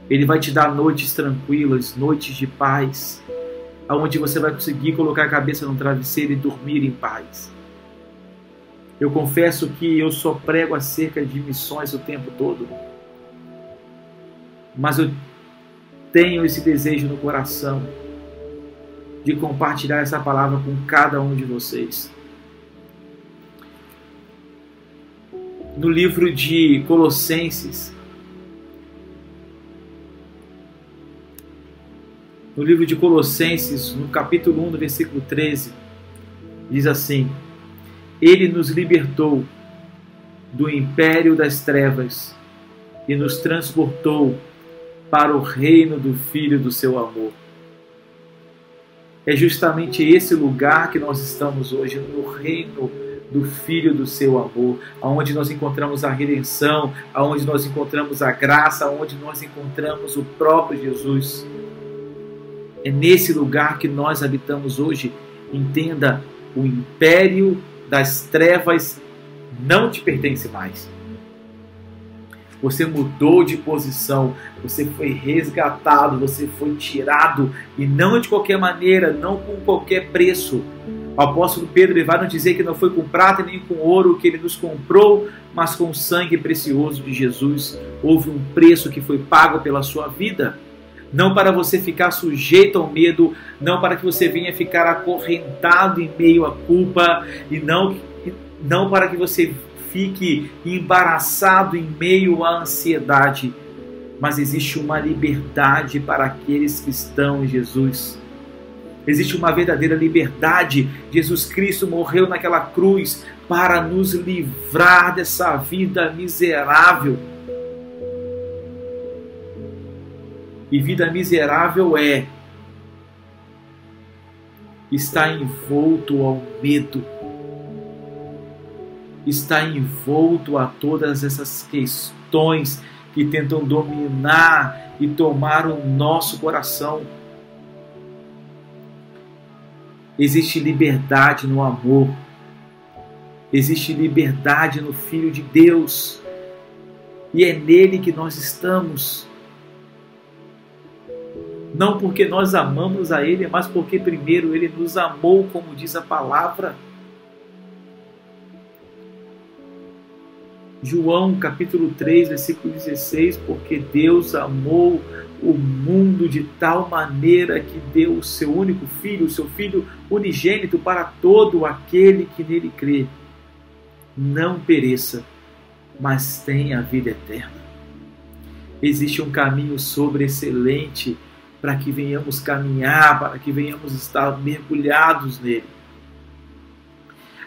Ele vai te dar noites tranquilas, noites de paz, aonde você vai conseguir colocar a cabeça no travesseiro e dormir em paz. Eu confesso que eu só prego acerca de missões o tempo todo. Mas eu tenho esse desejo no coração de compartilhar essa palavra com cada um de vocês. No livro de Colossenses, no livro de Colossenses, no capítulo 1, no versículo 13, diz assim: Ele nos libertou do império das trevas e nos transportou para o reino do Filho do seu amor. É justamente esse lugar que nós estamos hoje, no reino do Filho do seu amor, aonde nós encontramos a redenção, aonde nós encontramos a graça, aonde nós encontramos o próprio Jesus. É nesse lugar que nós habitamos hoje. Entenda, o império das trevas não te pertence mais você mudou de posição, você foi resgatado, você foi tirado e não de qualquer maneira, não com qualquer preço. O apóstolo Pedro vai nos dizer que não foi com prata nem com ouro que ele nos comprou, mas com o sangue precioso de Jesus. Houve um preço que foi pago pela sua vida. Não para você ficar sujeito ao medo, não para que você venha ficar acorrentado em meio à culpa, e não, não para que você fique embaraçado em meio à ansiedade, mas existe uma liberdade para aqueles que estão em Jesus. Existe uma verdadeira liberdade. Jesus Cristo morreu naquela cruz para nos livrar dessa vida miserável. E vida miserável é estar envolto ao medo está envolto a todas essas questões que tentam dominar e tomar o nosso coração. Existe liberdade no amor, existe liberdade no Filho de Deus, e é nele que nós estamos. Não porque nós amamos a Ele, mas porque primeiro Ele nos amou, como diz a palavra. João capítulo 3, versículo 16, porque Deus amou o mundo de tal maneira que deu o seu único filho, o seu filho unigênito para todo aquele que nele crê. Não pereça, mas tenha a vida eterna. Existe um caminho sobre excelente para que venhamos caminhar, para que venhamos estar mergulhados nele.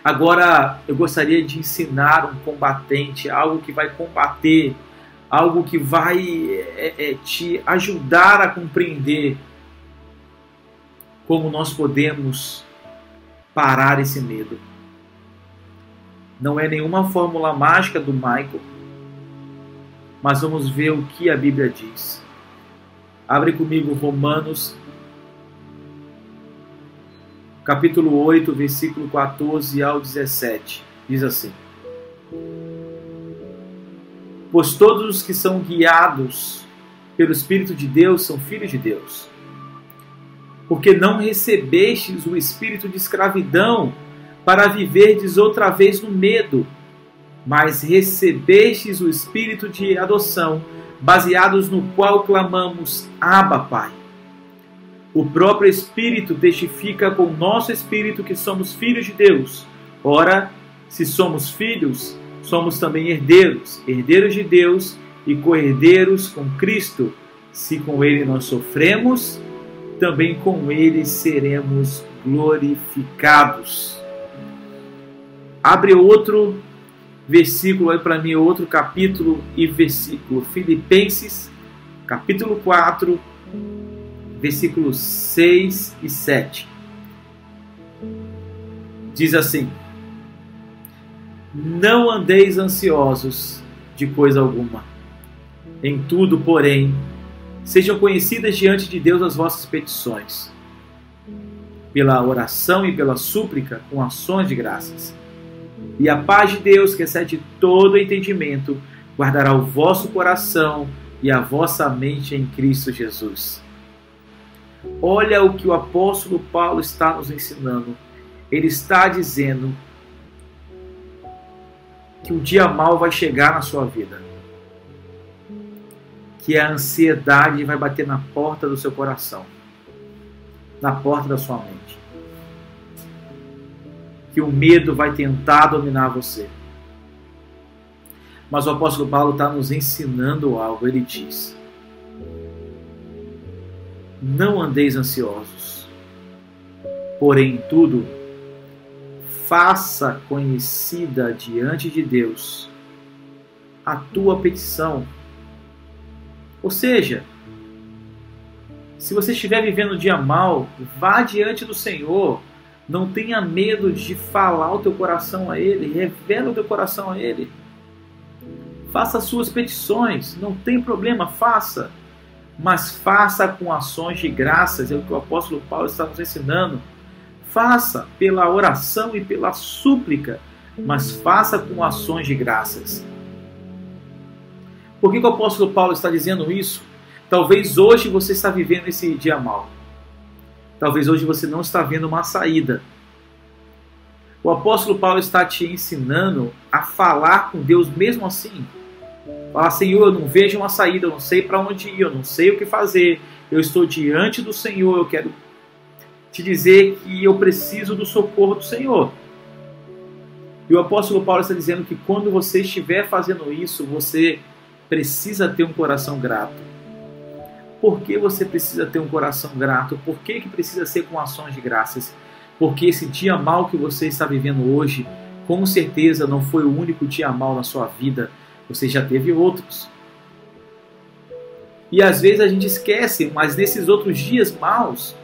Agora, eu gostaria de ensinar um combatente algo que vai combater, algo que vai é, é, te ajudar a compreender como nós podemos parar esse medo. Não é nenhuma fórmula mágica do Michael, mas vamos ver o que a Bíblia diz. Abre comigo Romanos capítulo 8, versículo 14 ao 17. Diz assim: Pois todos os que são guiados pelo Espírito de Deus são filhos de Deus. Porque não recebestes o espírito de escravidão para viverdes outra vez no medo, mas recebestes o espírito de adoção, baseados no qual clamamos: Abba, Pai. O próprio Espírito testifica com o nosso espírito que somos filhos de Deus. Ora, se somos filhos, somos também herdeiros, herdeiros de Deus e co-herdeiros com Cristo. Se com Ele nós sofremos, também com Ele seremos glorificados. Abre outro versículo aí para mim, outro capítulo e versículo. Filipenses, capítulo 4, versículos 6 e 7. Diz assim: Não andeis ansiosos de coisa alguma. Em tudo, porém, sejam conhecidas diante de Deus as vossas petições, pela oração e pela súplica, com ações de graças. E a paz de Deus, que excede todo entendimento, guardará o vosso coração e a vossa mente em Cristo Jesus. Olha o que o apóstolo Paulo está nos ensinando. Ele está dizendo que o dia mal vai chegar na sua vida. Que a ansiedade vai bater na porta do seu coração, na porta da sua mente. Que o medo vai tentar dominar você. Mas o apóstolo Paulo está nos ensinando algo. Ele diz: Não andeis ansiosos, porém, tudo faça conhecida diante de Deus a tua petição. Ou seja, se você estiver vivendo um dia mal, vá diante do Senhor. Não tenha medo de falar o teu coração a Ele, revela o teu coração a Ele. Faça suas petições, não tem problema, faça. Mas faça com ações de graças, é o que o apóstolo Paulo está nos ensinando. Faça pela oração e pela súplica, mas faça com ações de graças. Por que, que o apóstolo Paulo está dizendo isso? Talvez hoje você está vivendo esse dia mal. Talvez hoje você não está vendo uma saída. O apóstolo Paulo está te ensinando a falar com Deus mesmo assim. Falar, Senhor, eu não vejo uma saída, eu não sei para onde ir, eu não sei o que fazer. Eu estou diante do Senhor, eu quero te dizer que eu preciso do socorro do Senhor. E o apóstolo Paulo está dizendo que quando você estiver fazendo isso, você precisa ter um coração grato. Por que você precisa ter um coração grato? Por que, que precisa ser com ações de graças? Porque esse dia mal que você está vivendo hoje, com certeza não foi o único dia mal na sua vida você já teve outros. E às vezes a gente esquece, mas nesses outros dias maus,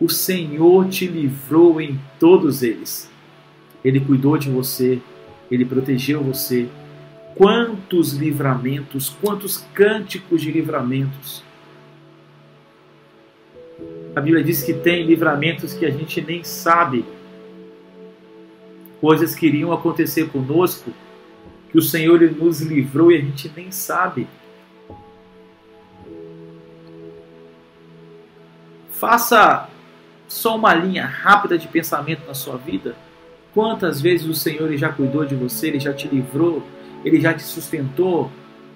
o Senhor te livrou em todos eles. Ele cuidou de você, ele protegeu você. Quantos livramentos, quantos cânticos de livramentos. A Bíblia diz que tem livramentos que a gente nem sabe. Coisas que iriam acontecer conosco que o Senhor nos livrou e a gente nem sabe. Faça só uma linha rápida de pensamento na sua vida. Quantas vezes o Senhor já cuidou de você, ele já te livrou, ele já te sustentou.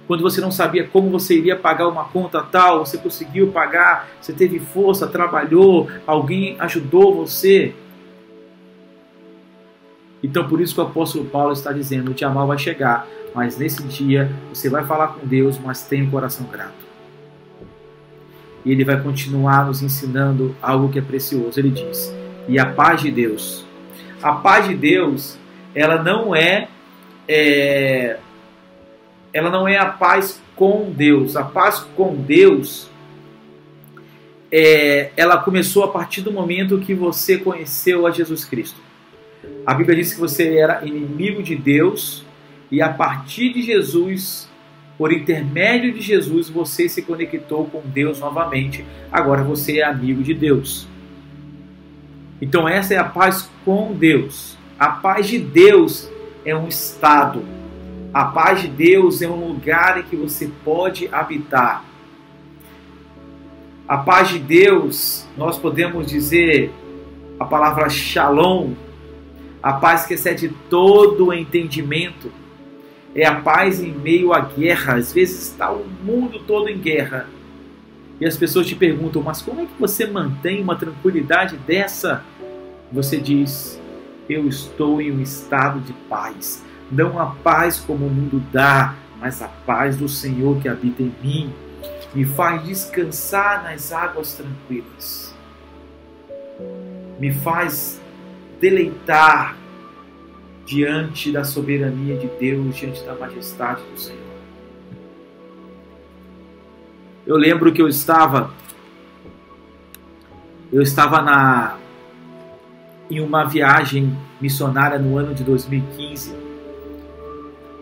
Quando você não sabia como você iria pagar uma conta tal, você conseguiu pagar, você teve força, trabalhou, alguém ajudou você. Então, por isso que o apóstolo Paulo está dizendo: o dia mal vai chegar, mas nesse dia você vai falar com Deus, mas tenha um coração grato. E ele vai continuar nos ensinando algo que é precioso. Ele diz: e a paz de Deus. A paz de Deus, ela não é, é ela não é a paz com Deus. A paz com Deus, é, ela começou a partir do momento que você conheceu a Jesus Cristo. A Bíblia diz que você era inimigo de Deus e a partir de Jesus, por intermédio de Jesus, você se conectou com Deus novamente. Agora você é amigo de Deus. Então essa é a paz com Deus. A paz de Deus é um estado. A paz de Deus é um lugar em que você pode habitar. A paz de Deus, nós podemos dizer a palavra shalom, a paz que excede todo o entendimento. É a paz em meio à guerra. Às vezes está o mundo todo em guerra. E as pessoas te perguntam, mas como é que você mantém uma tranquilidade dessa? Você diz, eu estou em um estado de paz. Não a paz como o mundo dá, mas a paz do Senhor que habita em mim. Me faz descansar nas águas tranquilas. Me faz deleitar diante da soberania de Deus, diante da majestade do Senhor. Eu lembro que eu estava eu estava na em uma viagem missionária no ano de 2015.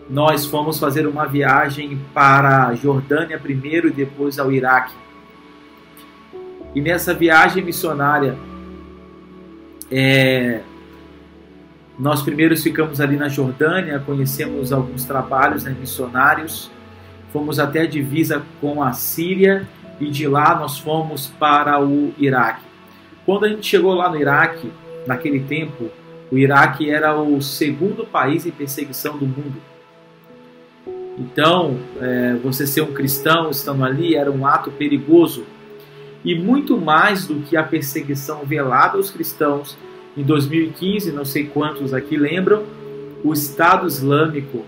Nós fomos fazer uma viagem para a Jordânia primeiro e depois ao Iraque. E nessa viagem missionária, é, nós primeiros ficamos ali na Jordânia, conhecemos alguns trabalhos né, missionários, fomos até a divisa com a Síria e de lá nós fomos para o Iraque. Quando a gente chegou lá no Iraque, naquele tempo, o Iraque era o segundo país em perseguição do mundo. Então, é, você ser um cristão estando ali era um ato perigoso. E muito mais do que a perseguição velada aos cristãos, em 2015, não sei quantos aqui lembram, o Estado Islâmico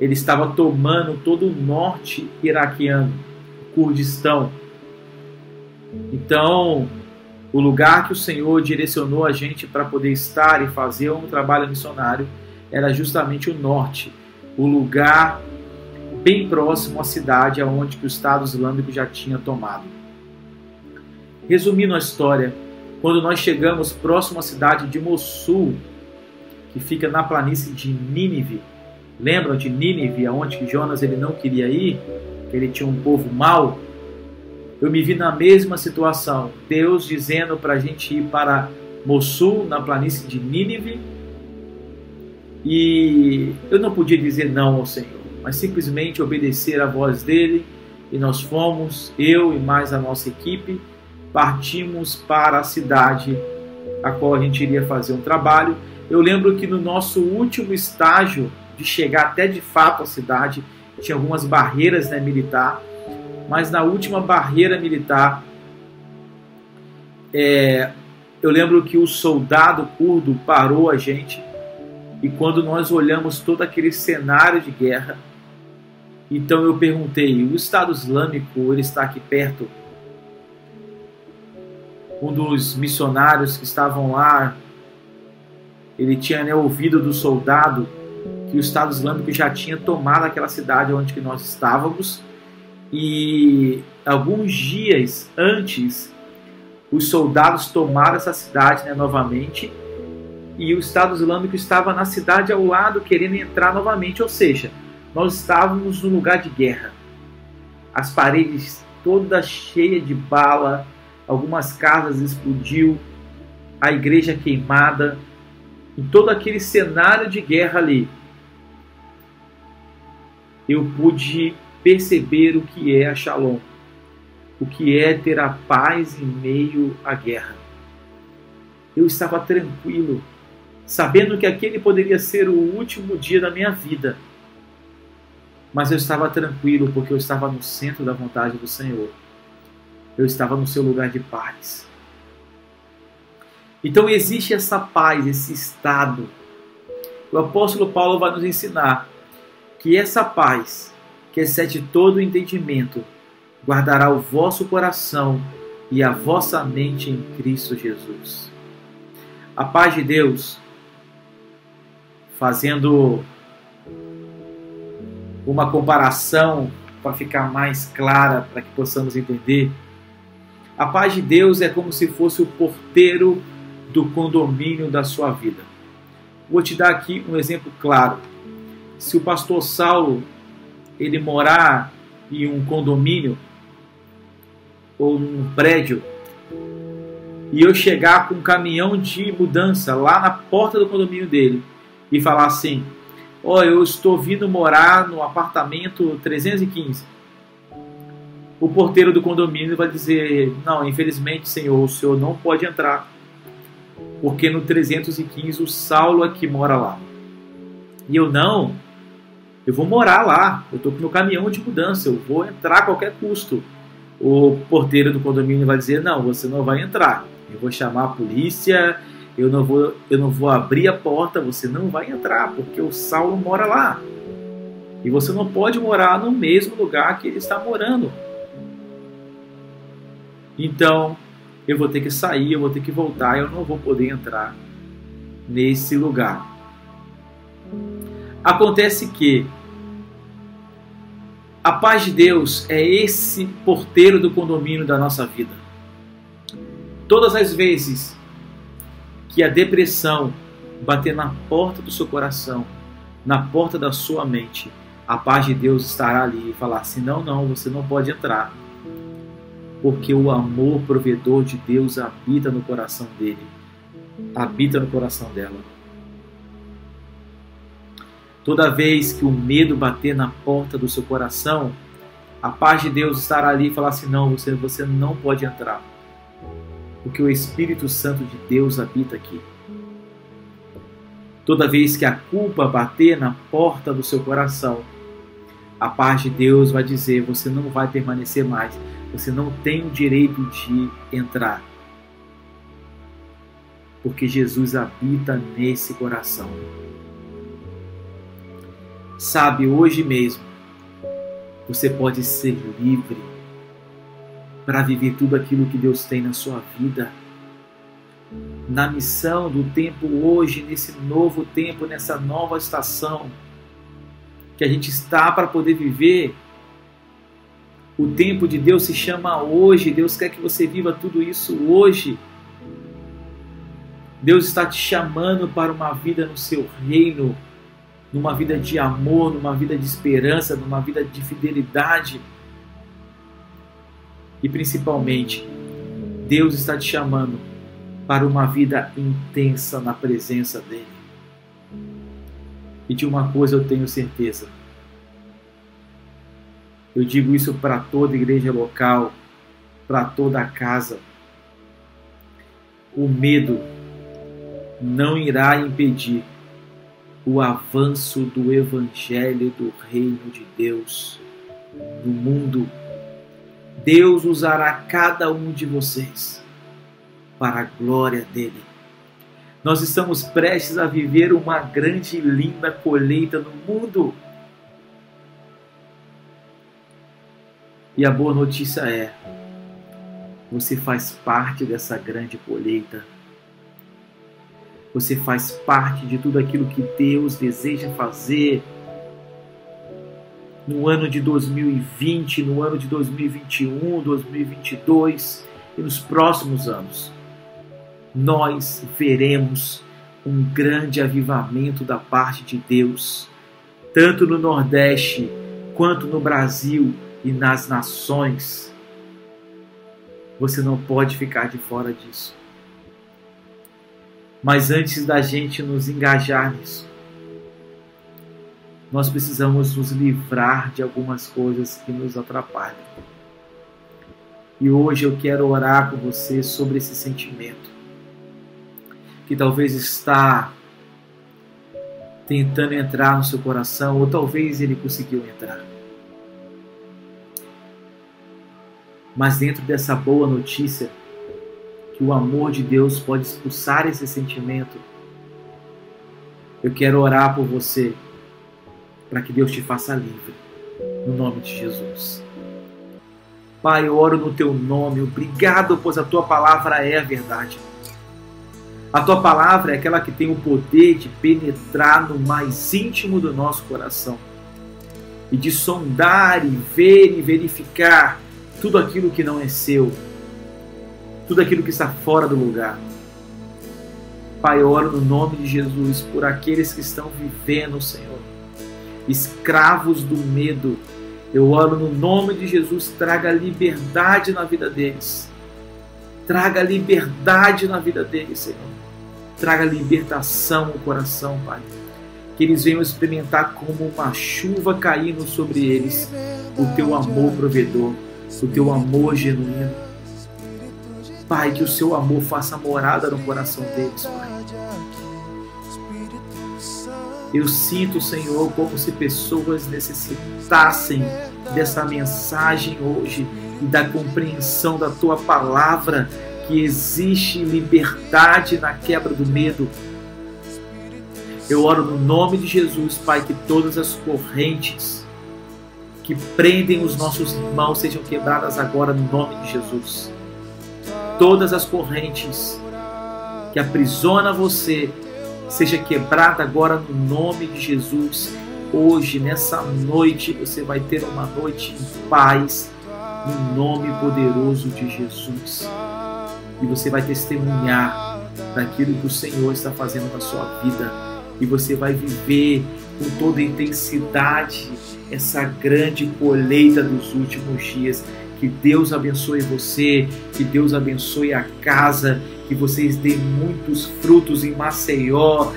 ele estava tomando todo o norte iraquiano, Kurdistão. Então, o lugar que o Senhor direcionou a gente para poder estar e fazer um trabalho missionário era justamente o norte, o lugar bem próximo à cidade aonde que o Estado Islâmico já tinha tomado. Resumindo a história, quando nós chegamos próximo à cidade de Mossul, que fica na planície de Nínive, Lembram de Nínive, aonde Jonas ele não queria ir, que ele tinha um povo mau? Eu me vi na mesma situação. Deus dizendo para a gente ir para Mossul, na planície de Nínive, e eu não podia dizer não ao Senhor, mas simplesmente obedecer à voz dele. E nós fomos, eu e mais a nossa equipe, partimos para a cidade a qual a gente iria fazer um trabalho. Eu lembro que no nosso último estágio de chegar até de fato à cidade. Tinha algumas barreiras né, militar, mas na última barreira militar, é, eu lembro que o soldado curdo parou a gente e quando nós olhamos todo aquele cenário de guerra, então eu perguntei: o Estado Islâmico ele está aqui perto? Um dos missionários que estavam lá, ele tinha né, ouvido do soldado que o Estado Islâmico já tinha tomado aquela cidade onde que nós estávamos e alguns dias antes os soldados tomaram essa cidade né, novamente e o Estado Islâmico estava na cidade ao lado querendo entrar novamente, ou seja, nós estávamos num lugar de guerra. As paredes todas cheias de bala, algumas casas explodiu, a igreja queimada, em todo aquele cenário de guerra ali eu pude perceber o que é a Shalom, o que é ter a paz em meio à guerra. Eu estava tranquilo, sabendo que aquele poderia ser o último dia da minha vida. Mas eu estava tranquilo porque eu estava no centro da vontade do Senhor. Eu estava no seu lugar de paz. Então existe essa paz, esse estado. O apóstolo Paulo vai nos ensinar que essa paz, que excede todo o entendimento, guardará o vosso coração e a vossa mente em Cristo Jesus. A paz de Deus, fazendo uma comparação para ficar mais clara, para que possamos entender, a paz de Deus é como se fosse o porteiro do condomínio da sua vida. Vou te dar aqui um exemplo claro se o pastor Saulo ele morar em um condomínio ou num prédio e eu chegar com um caminhão de mudança lá na porta do condomínio dele e falar assim: Ó, oh, eu estou vindo morar no apartamento 315. O porteiro do condomínio vai dizer: Não, infelizmente, senhor, o senhor não pode entrar, porque no 315 o Saulo é que mora lá. E eu não, eu vou morar lá, eu estou com meu caminhão de mudança, eu vou entrar a qualquer custo. O porteiro do condomínio vai dizer: não, você não vai entrar. Eu vou chamar a polícia, eu não vou, eu não vou abrir a porta, você não vai entrar, porque o Saulo mora lá. E você não pode morar no mesmo lugar que ele está morando. Então, eu vou ter que sair, eu vou ter que voltar, eu não vou poder entrar nesse lugar. Acontece que a paz de Deus é esse porteiro do condomínio da nossa vida. Todas as vezes que a depressão bater na porta do seu coração, na porta da sua mente, a paz de Deus estará ali e falar assim: não, não, você não pode entrar. Porque o amor provedor de Deus habita no coração dele, habita no coração dela. Toda vez que o medo bater na porta do seu coração, A paz de Deus estará ali e falar assim: não, você, você não pode entrar. Porque o Espírito Santo de Deus habita aqui. Toda vez que a culpa bater na porta do seu coração, a paz de Deus vai dizer: você não vai permanecer mais, você não tem o direito de entrar. Porque Jesus habita nesse coração. Sabe, hoje mesmo, você pode ser livre para viver tudo aquilo que Deus tem na sua vida. Na missão do tempo hoje, nesse novo tempo, nessa nova estação que a gente está para poder viver. O tempo de Deus se chama hoje. Deus quer que você viva tudo isso hoje. Deus está te chamando para uma vida no seu reino numa vida de amor, numa vida de esperança, numa vida de fidelidade. E principalmente, Deus está te chamando para uma vida intensa na presença dEle. E de uma coisa eu tenho certeza. Eu digo isso para toda igreja local, para toda a casa. O medo não irá impedir o avanço do Evangelho do Reino de Deus no mundo. Deus usará cada um de vocês para a glória dele. Nós estamos prestes a viver uma grande e linda colheita no mundo. E a boa notícia é: você faz parte dessa grande colheita você faz parte de tudo aquilo que Deus deseja fazer no ano de 2020, no ano de 2021, 2022 e nos próximos anos. Nós veremos um grande avivamento da parte de Deus, tanto no Nordeste quanto no Brasil e nas nações. Você não pode ficar de fora disso. Mas antes da gente nos engajar nisso, nós precisamos nos livrar de algumas coisas que nos atrapalham. E hoje eu quero orar com você sobre esse sentimento que talvez está tentando entrar no seu coração, ou talvez ele conseguiu entrar. Mas dentro dessa boa notícia, que o amor de Deus pode expulsar esse sentimento. Eu quero orar por você para que Deus te faça livre, no nome de Jesus. Pai, eu oro no teu nome, obrigado, pois a tua palavra é a verdade. A tua palavra é aquela que tem o poder de penetrar no mais íntimo do nosso coração e de sondar e ver e verificar tudo aquilo que não é seu tudo aquilo que está fora do lugar. Pai, oro no nome de Jesus por aqueles que estão vivendo, Senhor, escravos do medo. Eu oro no nome de Jesus, traga liberdade na vida deles. Traga liberdade na vida deles, Senhor. Traga libertação no coração, Pai. Que eles venham experimentar como uma chuva caindo sobre eles o teu amor provedor, o teu amor genuíno Pai, que o seu amor faça morada no coração deles, Pai. Eu sinto, Senhor, como se pessoas necessitassem dessa mensagem hoje e da compreensão da tua palavra, que existe liberdade na quebra do medo. Eu oro no nome de Jesus, Pai, que todas as correntes que prendem os nossos irmãos sejam quebradas agora no nome de Jesus todas as correntes que aprisiona você seja quebrada agora no nome de Jesus. Hoje, nessa noite, você vai ter uma noite em paz, no nome poderoso de Jesus. E você vai testemunhar daquilo que o Senhor está fazendo na sua vida. E você vai viver com toda intensidade essa grande colheita dos últimos dias. Que Deus abençoe você, que Deus abençoe a casa, que vocês deem muitos frutos em Maceió,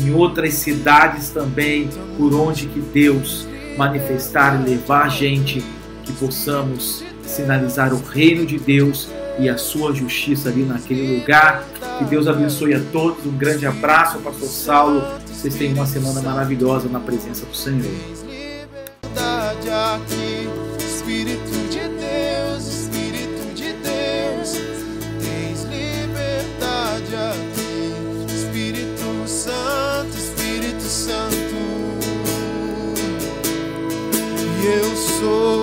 em outras cidades também, por onde que Deus manifestar e levar a gente, que possamos sinalizar o reino de Deus e a sua justiça ali naquele lugar. Que Deus abençoe a todos. Um grande abraço, Pastor Saulo. Vocês tenham uma semana maravilhosa na presença do Senhor. Liberdade aqui, Espírito de Deus, Espírito de Deus, tens liberdade aqui, Espírito Santo, Espírito Santo, e eu sou.